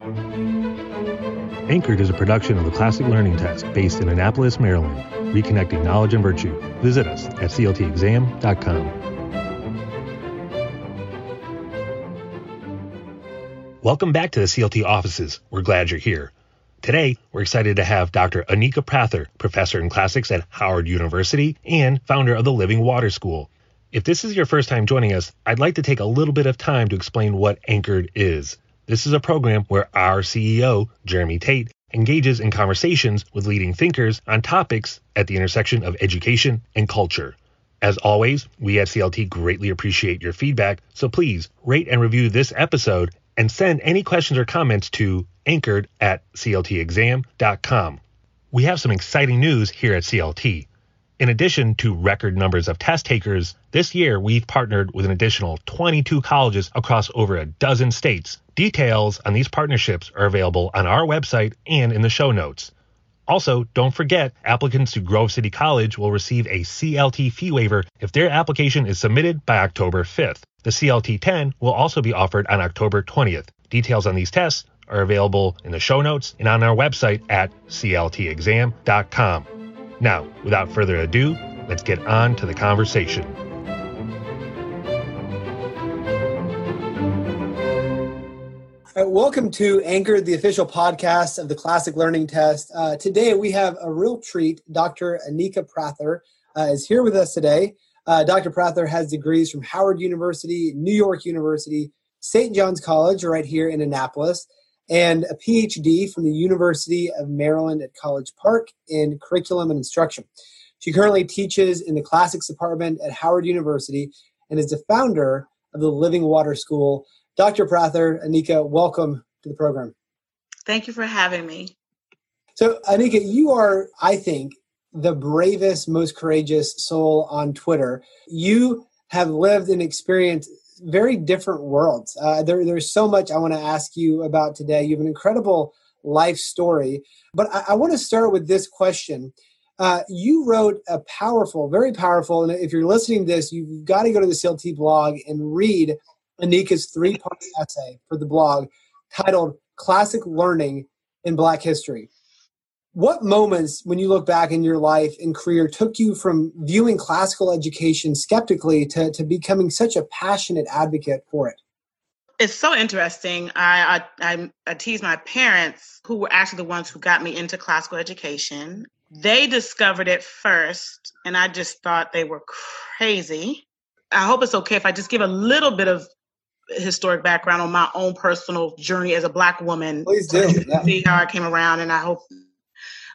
Anchored is a production of the Classic Learning Test based in Annapolis, Maryland, reconnecting knowledge and virtue. Visit us at cltexam.com. Welcome back to the CLT offices. We're glad you're here. Today, we're excited to have Dr. Anika Prather, professor in classics at Howard University and founder of the Living Water School. If this is your first time joining us, I'd like to take a little bit of time to explain what Anchored is. This is a program where our CEO, Jeremy Tate, engages in conversations with leading thinkers on topics at the intersection of education and culture. As always, we at CLT greatly appreciate your feedback, so please rate and review this episode and send any questions or comments to anchored at cltexam.com. We have some exciting news here at CLT. In addition to record numbers of test takers, this year we've partnered with an additional 22 colleges across over a dozen states. Details on these partnerships are available on our website and in the show notes. Also, don't forget, applicants to Grove City College will receive a CLT fee waiver if their application is submitted by October 5th. The CLT 10 will also be offered on October 20th. Details on these tests are available in the show notes and on our website at cltexam.com. Now, without further ado, let's get on to the conversation. Uh, welcome to Anchor, the official podcast of the Classic Learning Test. Uh, today we have a real treat. Dr. Anika Prather uh, is here with us today. Uh, Dr. Prather has degrees from Howard University, New York University, St. John's College, right here in Annapolis, and a PhD from the University of Maryland at College Park in curriculum and instruction. She currently teaches in the classics department at Howard University and is the founder of the Living Water School. Dr. Prather, Anika, welcome to the program. Thank you for having me. So, Anika, you are, I think, the bravest, most courageous soul on Twitter. You have lived and experienced very different worlds. Uh, there, there's so much I want to ask you about today. You have an incredible life story, but I, I want to start with this question. Uh, you wrote a powerful, very powerful, and if you're listening to this, you've got to go to the CLT blog and read Anika's three part essay for the blog titled Classic Learning in Black History. What moments when you look back in your life and career took you from viewing classical education skeptically to, to becoming such a passionate advocate for it? It's so interesting. I, I, I tease my parents who were actually the ones who got me into classical education. They discovered it first and i just thought they were crazy. I hope it's okay if i just give a little bit of historic background on my own personal journey as a black woman please do yeah. see how i came around and i hope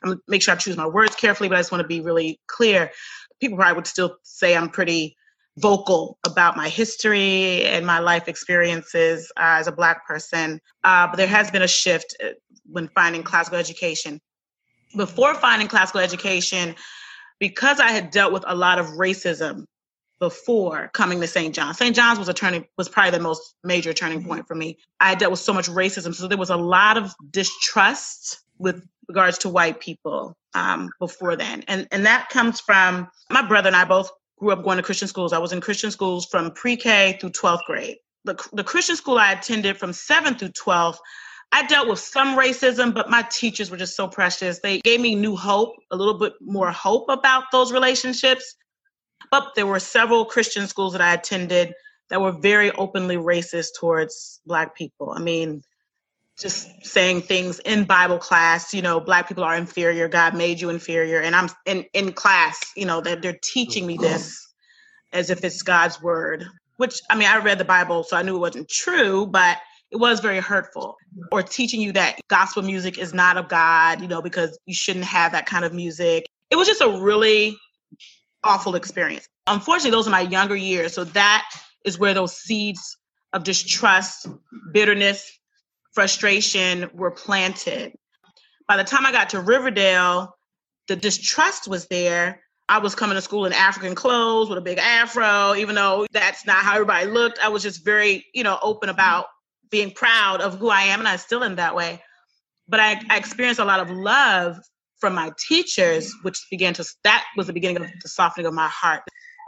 I'm gonna make sure I choose my words carefully, but I just want to be really clear. People probably would still say I'm pretty vocal about my history and my life experiences uh, as a black person. Uh, but there has been a shift uh, when finding classical education. Before finding classical education, because I had dealt with a lot of racism before coming to St. John's. St. John's was a turning was probably the most major turning mm-hmm. point for me. I dealt with so much racism, so there was a lot of distrust with regards to white people um, before then. And, and that comes from my brother and I both grew up going to Christian schools. I was in Christian schools from pre K through 12th grade. The, the Christian school I attended from 7th through 12th, I dealt with some racism, but my teachers were just so precious. They gave me new hope, a little bit more hope about those relationships. But there were several Christian schools that I attended that were very openly racist towards Black people. I mean, just saying things in Bible class, you know, black people are inferior, God made you inferior. And I'm in, in class, you know, that they're teaching me this as if it's God's word, which I mean, I read the Bible, so I knew it wasn't true, but it was very hurtful. Or teaching you that gospel music is not of God, you know, because you shouldn't have that kind of music. It was just a really awful experience. Unfortunately, those are my younger years. So that is where those seeds of distrust, bitterness, frustration were planted. By the time I got to Riverdale, the distrust was there. I was coming to school in African clothes with a big afro, even though that's not how everybody looked. I was just very, you know, open about being proud of who I am, and I still am that way. But I, I experienced a lot of love from my teachers, which began to that was the beginning of the softening of my heart.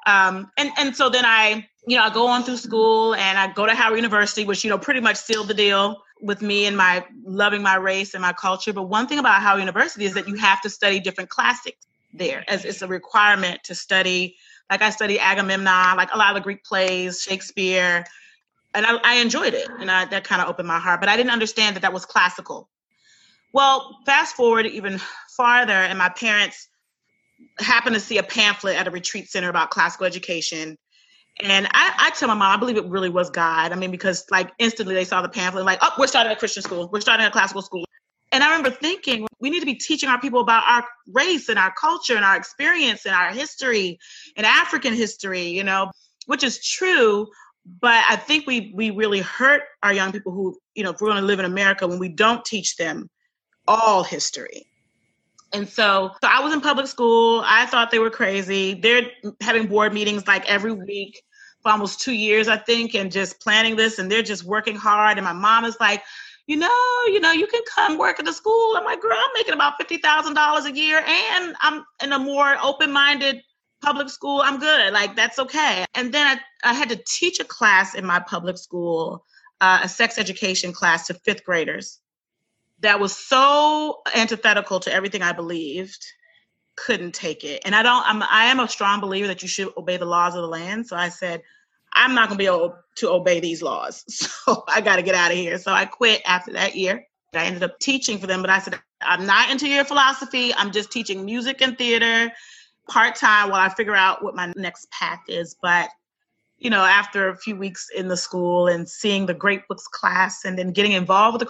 Um, and and so then I, you know, I go on through school and I go to Howard University, which you know pretty much sealed the deal with me and my loving my race and my culture. But one thing about Howard University is that you have to study different classics there, as it's a requirement to study. Like I studied Agamemnon, like a lot of the Greek plays, Shakespeare, and I, I enjoyed it, and I, that kind of opened my heart. But I didn't understand that that was classical. Well, fast forward even farther, and my parents happened to see a pamphlet at a retreat center about classical education and I, I tell my mom, I believe it really was God. I mean, because like instantly they saw the pamphlet, like, oh, we're starting a Christian school, we're starting a classical school. And I remember thinking, we need to be teaching our people about our race and our culture and our experience and our history and African history, you know, which is true. But I think we we really hurt our young people who, you know, if we're going to live in America when we don't teach them all history. And so, so I was in public school. I thought they were crazy. They're having board meetings like every week for almost two years, I think, and just planning this. And they're just working hard. And my mom is like, you know, you know, you can come work at the school. I'm like, girl, I'm making about fifty thousand dollars a year, and I'm in a more open-minded public school. I'm good. Like that's okay. And then I, I had to teach a class in my public school, uh, a sex education class to fifth graders that was so antithetical to everything I believed couldn't take it. And I don't I'm I am a strong believer that you should obey the laws of the land. So I said, I'm not gonna be able to obey these laws. So I gotta get out of here. So I quit after that year. I ended up teaching for them, but I said, I'm not into your philosophy. I'm just teaching music and theater part-time while I figure out what my next path is. But you know, after a few weeks in the school and seeing the great books class and then getting involved with the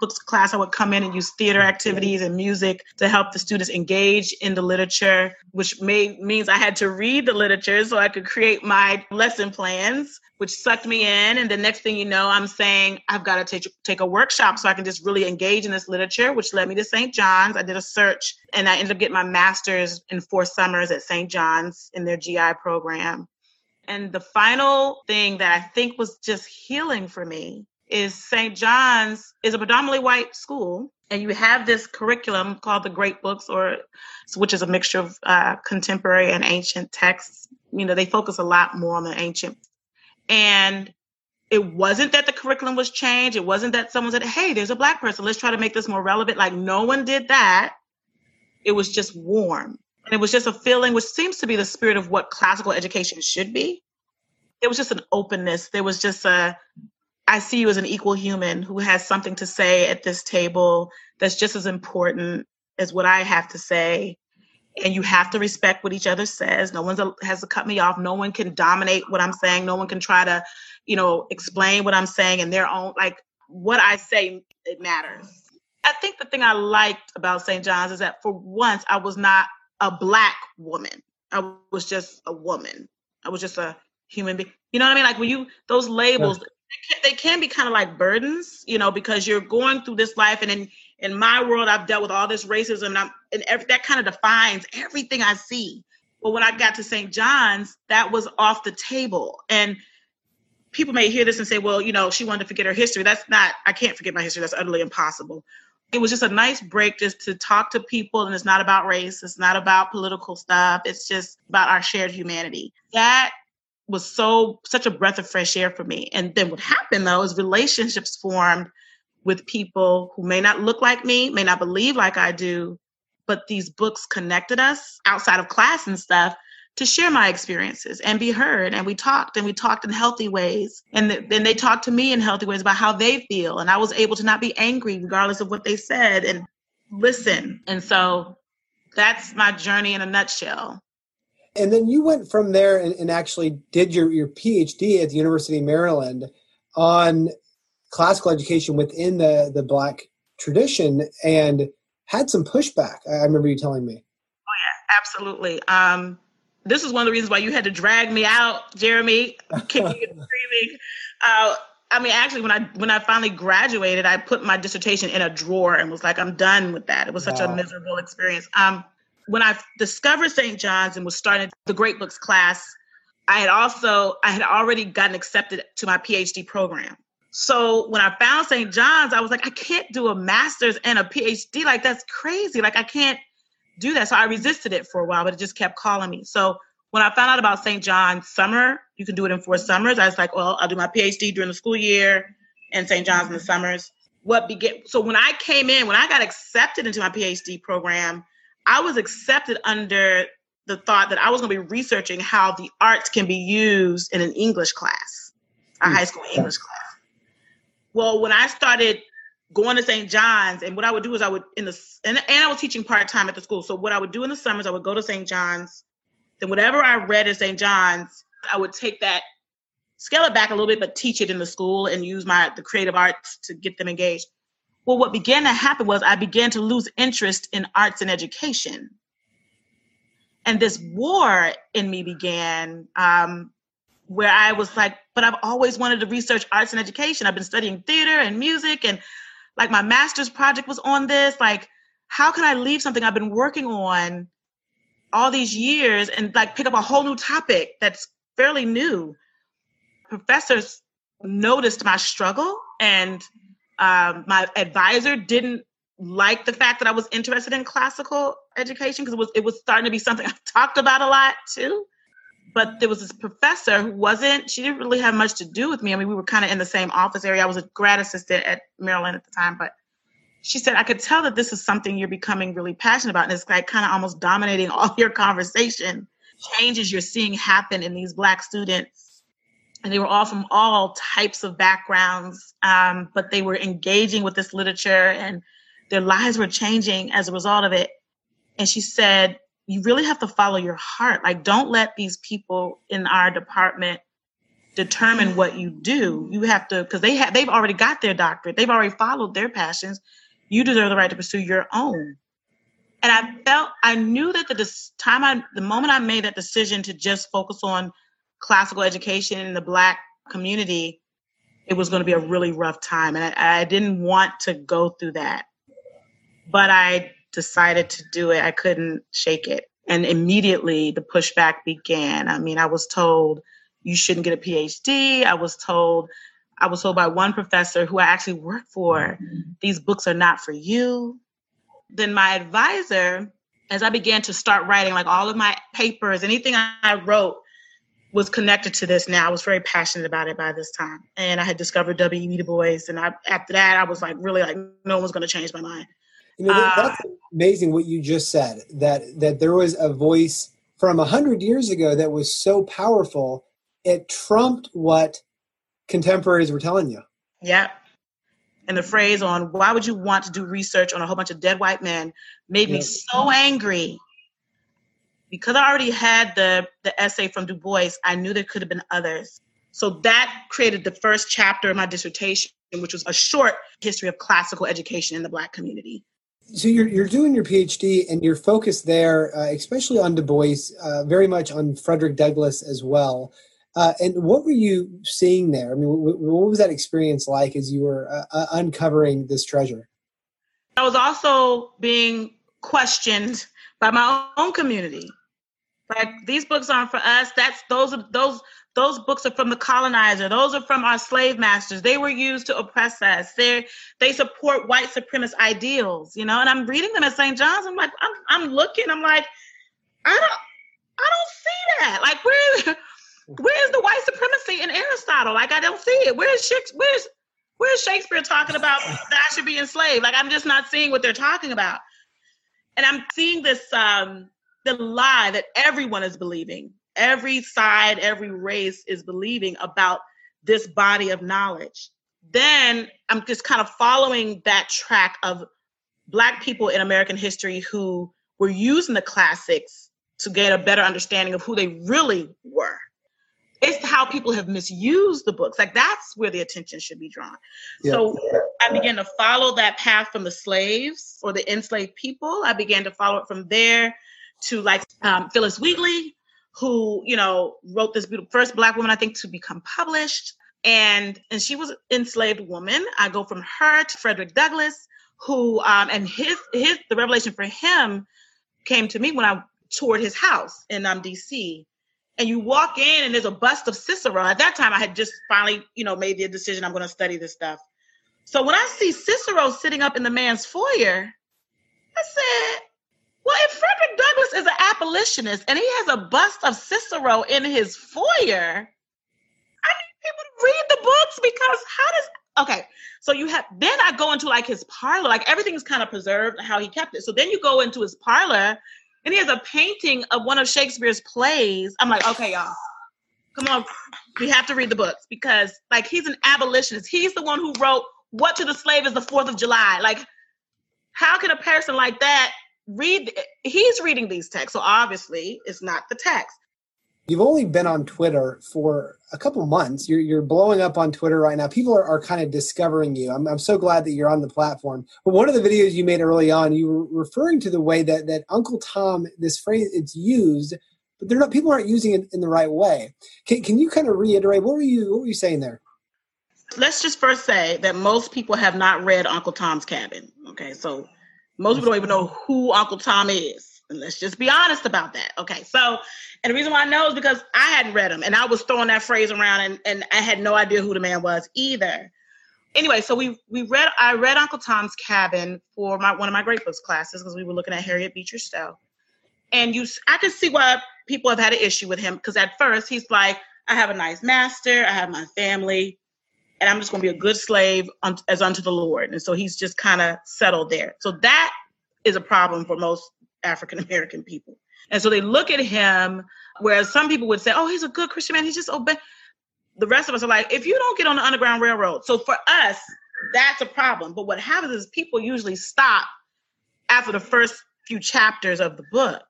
books class, I would come in and use theater mm-hmm. activities and music to help the students engage in the literature, which may, means I had to read the literature so I could create my lesson plans, which sucked me in. And the next thing you know, I'm saying I've got to take, take a workshop so I can just really engage in this literature, which led me to St. John's. I did a search and I ended up getting my master's in four summers at St. John's in their GI program. And the final thing that I think was just healing for me is St. John's is a predominantly white school, and you have this curriculum called the Great Books, or which is a mixture of uh, contemporary and ancient texts. You know, they focus a lot more on the ancient. And it wasn't that the curriculum was changed. It wasn't that someone said, "Hey, there's a black person. Let's try to make this more relevant." Like no one did that. It was just warm, and it was just a feeling, which seems to be the spirit of what classical education should be. It was just an openness. There was just a I see you as an equal human who has something to say at this table that's just as important as what I have to say. And you have to respect what each other says. No one has to cut me off. No one can dominate what I'm saying. No one can try to, you know, explain what I'm saying in their own, like what I say, it matters. I think the thing I liked about St. John's is that for once I was not a black woman. I was just a woman. I was just a human being. You know what I mean? Like when you those labels, they can be kind of like burdens, you know, because you're going through this life, and in in my world, I've dealt with all this racism, and I'm and every, that kind of defines everything I see. But when I got to St. John's, that was off the table, and people may hear this and say, "Well, you know, she wanted to forget her history." That's not. I can't forget my history. That's utterly impossible. It was just a nice break just to talk to people, and it's not about race. It's not about political stuff. It's just about our shared humanity. That was so such a breath of fresh air for me. And then what happened though is relationships formed with people who may not look like me, may not believe like I do, but these books connected us outside of class and stuff to share my experiences and be heard. And we talked and we talked in healthy ways. And then they talked to me in healthy ways about how they feel. And I was able to not be angry regardless of what they said and listen. And so that's my journey in a nutshell. And then you went from there and, and actually did your, your PhD at the University of Maryland on classical education within the, the Black tradition and had some pushback. I remember you telling me. Oh, yeah, absolutely. Um, this is one of the reasons why you had to drag me out, Jeremy, kicking and screaming. Uh, I mean, actually, when I when I finally graduated, I put my dissertation in a drawer and was like, I'm done with that. It was such wow. a miserable experience. Um, when I discovered St. John's and was starting the Great Books class, I had also I had already gotten accepted to my PhD program. So when I found St. John's, I was like, I can't do a master's and a PhD. Like that's crazy. Like I can't do that. So I resisted it for a while, but it just kept calling me. So when I found out about St. John's summer, you can do it in four summers. I was like, well, I'll do my PhD during the school year and St. John's in the summers. what began. So when I came in, when I got accepted into my PhD program, I was accepted under the thought that I was going to be researching how the arts can be used in an English class, a high school mm. English class. Well, when I started going to St. John's, and what I would do is I would in the and, and I was teaching part time at the school. So what I would do in the summers, I would go to St. John's. Then whatever I read at St. John's, I would take that, scale it back a little bit, but teach it in the school and use my the creative arts to get them engaged. Well, what began to happen was I began to lose interest in arts and education and this war in me began um, where I was like, but I've always wanted to research arts and education. I've been studying theater and music, and like my master's project was on this. Like, how can I leave something I've been working on all these years and like pick up a whole new topic that's fairly new? Professors noticed my struggle, and um, my advisor didn't like the fact that I was interested in classical education because it was it was starting to be something I talked about a lot too. But there was this professor who wasn't, she didn't really have much to do with me. I mean, we were kind of in the same office area. I was a grad assistant at Maryland at the time, but she said, I could tell that this is something you're becoming really passionate about. And it's like kind of almost dominating all your conversation. Changes you're seeing happen in these Black students. And they were all from all types of backgrounds, um, but they were engaging with this literature and their lives were changing as a result of it. And she said, You really have to follow your heart. Like, don't let these people in our department determine what you do. You have to, because they have, they've already got their doctorate, they've already followed their passions. You deserve the right to pursue your own. And I felt, I knew that the time I, the moment I made that decision to just focus on classical education in the Black community, it was going to be a really rough time. And I, I didn't want to go through that but I decided to do it. I couldn't shake it. And immediately the pushback began. I mean, I was told you shouldn't get a PhD. I was told, I was told by one professor who I actually worked for, these books are not for you. Then my advisor, as I began to start writing, like all of my papers, anything I wrote was connected to this now. I was very passionate about it by this time. And I had discovered W.E.B. Du Bois. And I, after that, I was like, really like, no one's going to change my mind. You know, that, that's uh, amazing what you just said. That that there was a voice from a hundred years ago that was so powerful, it trumped what contemporaries were telling you. Yeah. And the phrase on why would you want to do research on a whole bunch of dead white men made me so angry. Because I already had the the essay from Du Bois, I knew there could have been others. So that created the first chapter of my dissertation, which was a short history of classical education in the Black community so you're you're doing your PhD and you're focused there, uh, especially on Du Bois, uh, very much on Frederick Douglass as well. Uh, and what were you seeing there? I mean, what, what was that experience like as you were uh, uh, uncovering this treasure? I was also being questioned by my own community. Like these books aren't for us. That's those are those those books are from the colonizer. Those are from our slave masters. They were used to oppress us. They they support white supremacist ideals, you know. And I'm reading them at St. John's. I'm like, I'm I'm looking. I'm like, I don't I don't see that. Like where where's the white supremacy in Aristotle? Like I don't see it. Where's Shakespeare? Where's where's Shakespeare talking about that I should be enslaved? Like I'm just not seeing what they're talking about. And I'm seeing this um the lie that everyone is believing every side, every race is believing about this body of knowledge. Then I'm just kind of following that track of Black people in American history who were using the classics to get a better understanding of who they really were. It's how people have misused the books. Like that's where the attention should be drawn. Yeah. So I began to follow that path from the slaves or the enslaved people. I began to follow it from there to like um, Phillis Wheatley, who you know wrote this beautiful first black woman i think to become published and and she was an enslaved woman i go from her to frederick douglass who um and his his the revelation for him came to me when i toured his house in um dc and you walk in and there's a bust of cicero. At that time i had just finally you know made the decision i'm going to study this stuff. So when i see cicero sitting up in the man's foyer i said well, if Frederick Douglass is an abolitionist and he has a bust of Cicero in his foyer, I need people to read the books because how does Okay, so you have then I go into like his parlor, like everything's kind of preserved how he kept it. So then you go into his parlor, and he has a painting of one of Shakespeare's plays. I'm like, okay, y'all, come on, we have to read the books because like he's an abolitionist. He's the one who wrote "What to the Slave is the Fourth of July." Like, how can a person like that read? He's reading these texts, so obviously it's not the text. You've only been on Twitter for a couple months. You're, you're blowing up on Twitter right now. People are, are kind of discovering you. I'm, I'm so glad that you're on the platform. But one of the videos you made early on, you were referring to the way that, that Uncle Tom, this phrase, it's used, but they're not, people aren't using it in the right way. Can, can you kind of reiterate, what were you, what were you saying there? Let's just first say that most people have not read Uncle Tom's Cabin. Okay, so most people don't even know who Uncle Tom is. And let's just be honest about that. Okay. So, and the reason why I know is because I hadn't read them and I was throwing that phrase around and, and I had no idea who the man was either. Anyway, so we we read I read Uncle Tom's Cabin for my one of my great books classes because we were looking at Harriet Beecher Stowe. And you I could see why people have had an issue with him because at first he's like, I have a nice master, I have my family, and I'm just going to be a good slave as unto the Lord. And so he's just kind of settled there. So that is a problem for most African American people. And so they look at him, whereas some people would say, oh, he's a good Christian man. He's just obey. The rest of us are like, if you don't get on the Underground Railroad. So for us, that's a problem. But what happens is people usually stop after the first few chapters of the book.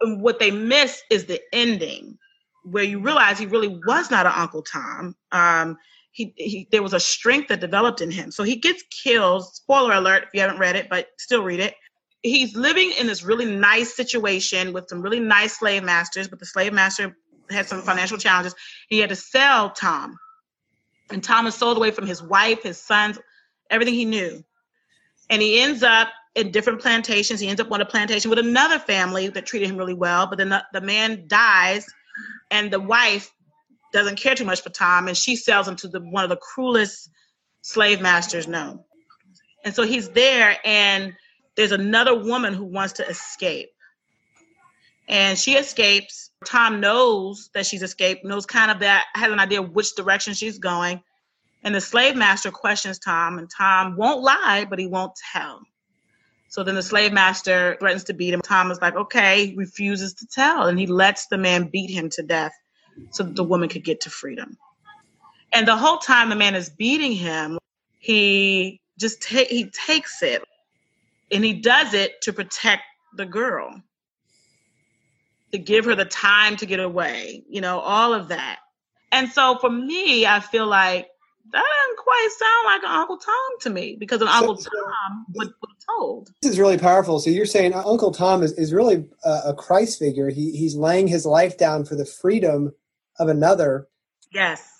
And what they miss is the ending, where you realize he really was not an Uncle Tom. Um, he, he there was a strength that developed in him. So he gets killed. Spoiler alert if you haven't read it, but still read it he's living in this really nice situation with some really nice slave masters, but the slave master had some financial challenges. He had to sell Tom. And Tom is sold away from his wife, his sons, everything he knew. And he ends up in different plantations. He ends up on a plantation with another family that treated him really well. But then the, the man dies, and the wife doesn't care too much for Tom, and she sells him to the, one of the cruelest slave masters known. And so he's there, and there's another woman who wants to escape. And she escapes. Tom knows that she's escaped, knows kind of that, has an idea which direction she's going. And the slave master questions Tom, and Tom won't lie, but he won't tell. So then the slave master threatens to beat him. Tom is like, okay, refuses to tell. And he lets the man beat him to death so that the woman could get to freedom. And the whole time the man is beating him, he just ta- he takes it and he does it to protect the girl, to give her the time to get away, you know, all of that. And so for me, I feel like that doesn't quite sound like an Uncle Tom to me because an so, Uncle Tom would, would told. This is really powerful. So you're saying Uncle Tom is, is really a, a Christ figure. He, he's laying his life down for the freedom of another. Yes.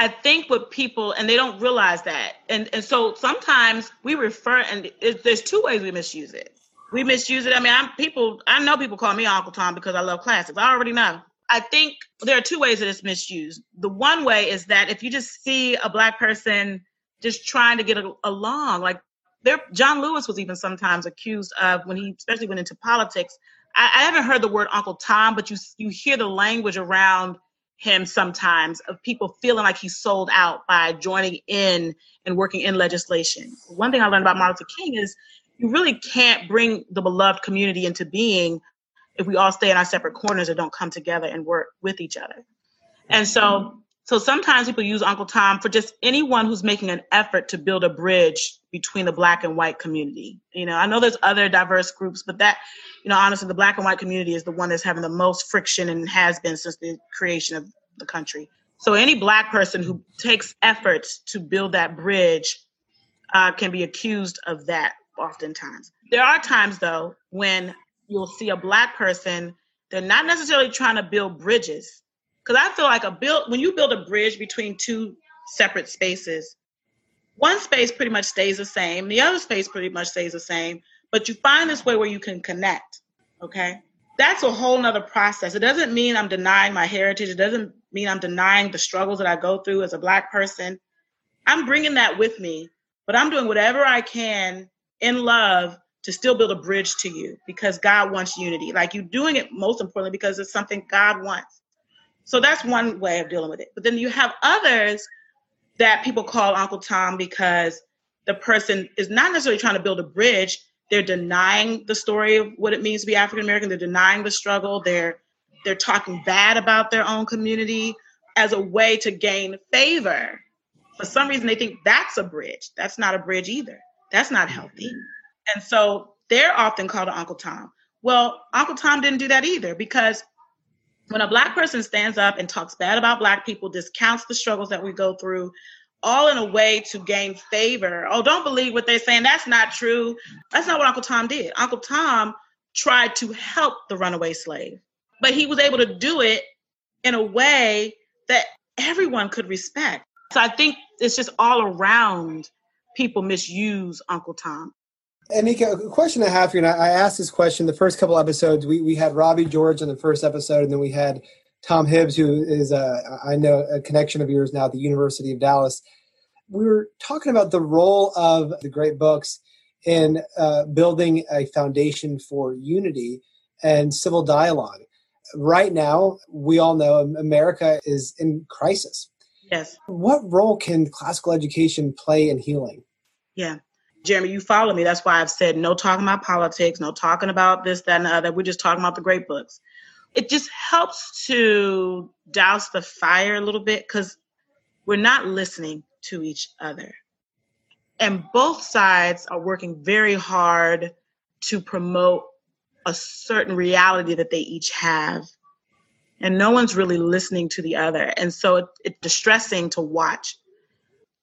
I think what people and they don't realize that, and and so sometimes we refer, and it, there's two ways we misuse it. We misuse it. I mean, I'm people. I know people call me Uncle Tom because I love classics. I already know. I think there are two ways that it's misused. The one way is that if you just see a black person just trying to get a, along, like there, John Lewis was even sometimes accused of when he especially went into politics. I, I haven't heard the word Uncle Tom, but you you hear the language around him sometimes of people feeling like he's sold out by joining in and working in legislation. One thing I learned about Martin Luther King is you really can't bring the beloved community into being if we all stay in our separate corners and don't come together and work with each other. And so so sometimes people use Uncle Tom for just anyone who's making an effort to build a bridge between the black and white community. You know, I know there's other diverse groups, but that you know, honestly, the black and white community is the one that's having the most friction and has been since the creation of the country. So any black person who takes efforts to build that bridge uh, can be accused of that oftentimes. There are times though when you'll see a black person, they're not necessarily trying to build bridges. Because I feel like a build when you build a bridge between two separate spaces, one space pretty much stays the same, the other space pretty much stays the same, but you find this way where you can connect. Okay. That's a whole nother process. It doesn't mean I'm denying my heritage. It doesn't mean I'm denying the struggles that I go through as a Black person. I'm bringing that with me, but I'm doing whatever I can in love to still build a bridge to you because God wants unity. Like you're doing it most importantly because it's something God wants. So that's one way of dealing with it. But then you have others that people call Uncle Tom because the person is not necessarily trying to build a bridge. They're denying the story of what it means to be African American. They're denying the struggle. They're they're talking bad about their own community as a way to gain favor. For some reason, they think that's a bridge. That's not a bridge either. That's not healthy. And so they're often called an Uncle Tom. Well, Uncle Tom didn't do that either because when a black person stands up and talks bad about black people, discounts the struggles that we go through, all in a way to gain favor. Oh, don't believe what they're saying. That's not true. That's not what Uncle Tom did. Uncle Tom tried to help the runaway slave, but he was able to do it in a way that everyone could respect. So I think it's just all around people misuse Uncle Tom. Anika, a question I have for you, and I asked this question the first couple episodes. We, we had Robbie George in the first episode, and then we had Tom Hibbs, who is, a, I know, a connection of yours now at the University of Dallas. We were talking about the role of the great books in uh, building a foundation for unity and civil dialogue. Right now, we all know America is in crisis. Yes. What role can classical education play in healing? Yeah. Jeremy, you follow me. That's why I've said no talking about politics, no talking about this, that, and the other. We're just talking about the great books. It just helps to douse the fire a little bit because we're not listening to each other. And both sides are working very hard to promote a certain reality that they each have. And no one's really listening to the other. And so it, it's distressing to watch.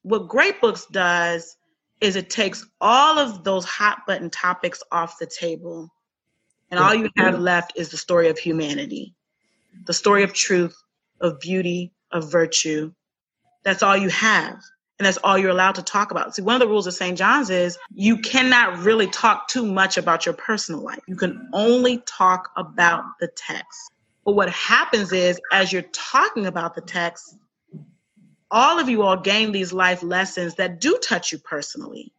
What Great Books does is it takes all of those hot button topics off the table and all you have left is the story of humanity the story of truth of beauty of virtue. That's all you have and that's all you're allowed to talk about. See one of the rules of st john's is you cannot really talk too much about your personal life. You can only talk about the text. But what happens is as you're talking about the text all of you all gain these life lessons that do touch you personally.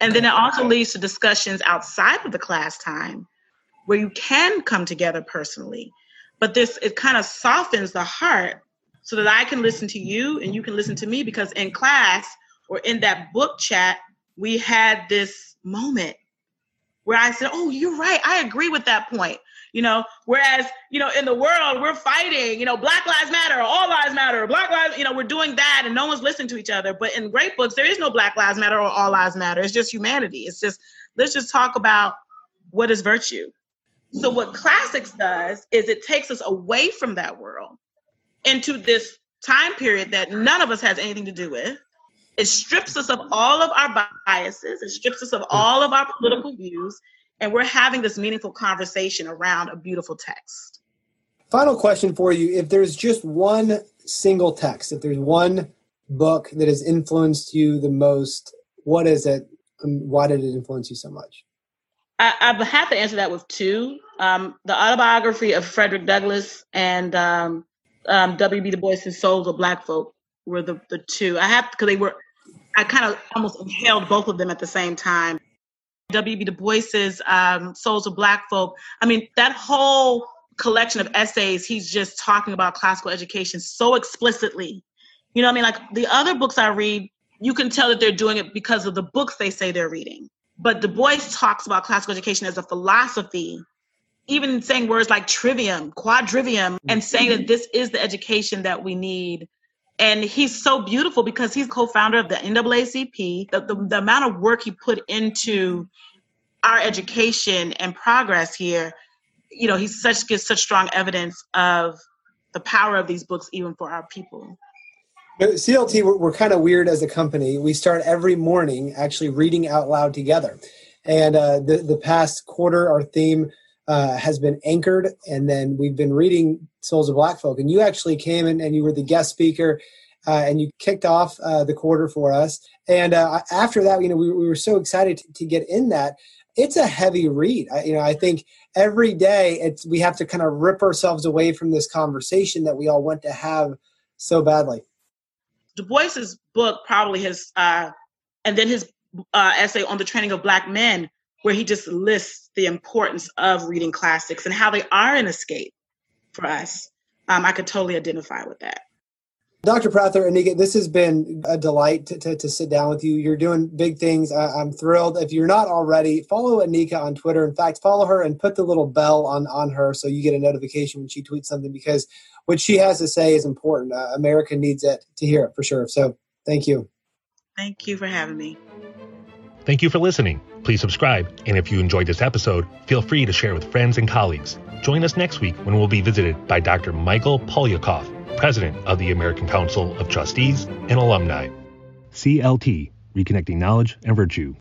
And then it also leads to discussions outside of the class time where you can come together personally. But this, it kind of softens the heart so that I can listen to you and you can listen to me because in class or in that book chat, we had this moment where I said, Oh, you're right. I agree with that point you know? Whereas you know in the world we're fighting you know black lives matter all lives matter black lives you know we're doing that and no one's listening to each other. But in great books there is no black lives matter or all lives matter. It's just humanity. It's just let's just talk about what is virtue. So what classics does is it takes us away from that world into this time period that none of us has anything to do with. It strips us of all of our biases. It strips us of all of our political views and we're having this meaningful conversation around a beautiful text. Final question for you. If there's just one single text, if there's one book that has influenced you the most, what is it? And why did it influence you so much? I, I have to answer that with two. Um, the autobiography of Frederick Douglass and um, um, W.B. Du Bois's Souls of Black Folk were the, the two. I have because they were, I kind of almost inhaled both of them at the same time. W.B. Du Bois's um, Souls of Black Folk. I mean, that whole collection of essays, he's just talking about classical education so explicitly. You know I mean? Like the other books I read, you can tell that they're doing it because of the books they say they're reading. But Du Bois talks about classical education as a philosophy, even saying words like trivium, quadrivium, and saying that this is the education that we need and he's so beautiful because he's co-founder of the NAACP. The, the, the amount of work he put into our education and progress here, you know, he such gives such strong evidence of the power of these books even for our people. CLT, we're, we're kind of weird as a company. We start every morning actually reading out loud together. And uh, the, the past quarter, our theme uh, has been anchored, and then we've been reading Souls of Black Folk. And you actually came in and you were the guest speaker, uh, and you kicked off uh, the quarter for us. And uh, after that, you know, we, we were so excited to, to, get in that. It's a heavy read. I, you know, I think every day it's we have to kind of rip ourselves away from this conversation that we all want to have so badly. Du Bois's book probably has, uh, and then his uh, essay on the training of black men where he just lists the importance of reading classics and how they are an escape for us. Um, I could totally identify with that. Dr. Prather, Anika, this has been a delight to, to, to, sit down with you. You're doing big things. I, am thrilled. If you're not already, follow Anika on Twitter. In fact, follow her and put the little bell on, on her so you get a notification when she tweets something because what she has to say is important. Uh, America needs it to hear it for sure. So thank you. Thank you for having me. Thank you for listening. Please subscribe, and if you enjoyed this episode, feel free to share with friends and colleagues. Join us next week when we'll be visited by Dr. Michael Poliakoff, President of the American Council of Trustees and Alumni. CLT, Reconnecting Knowledge and Virtue.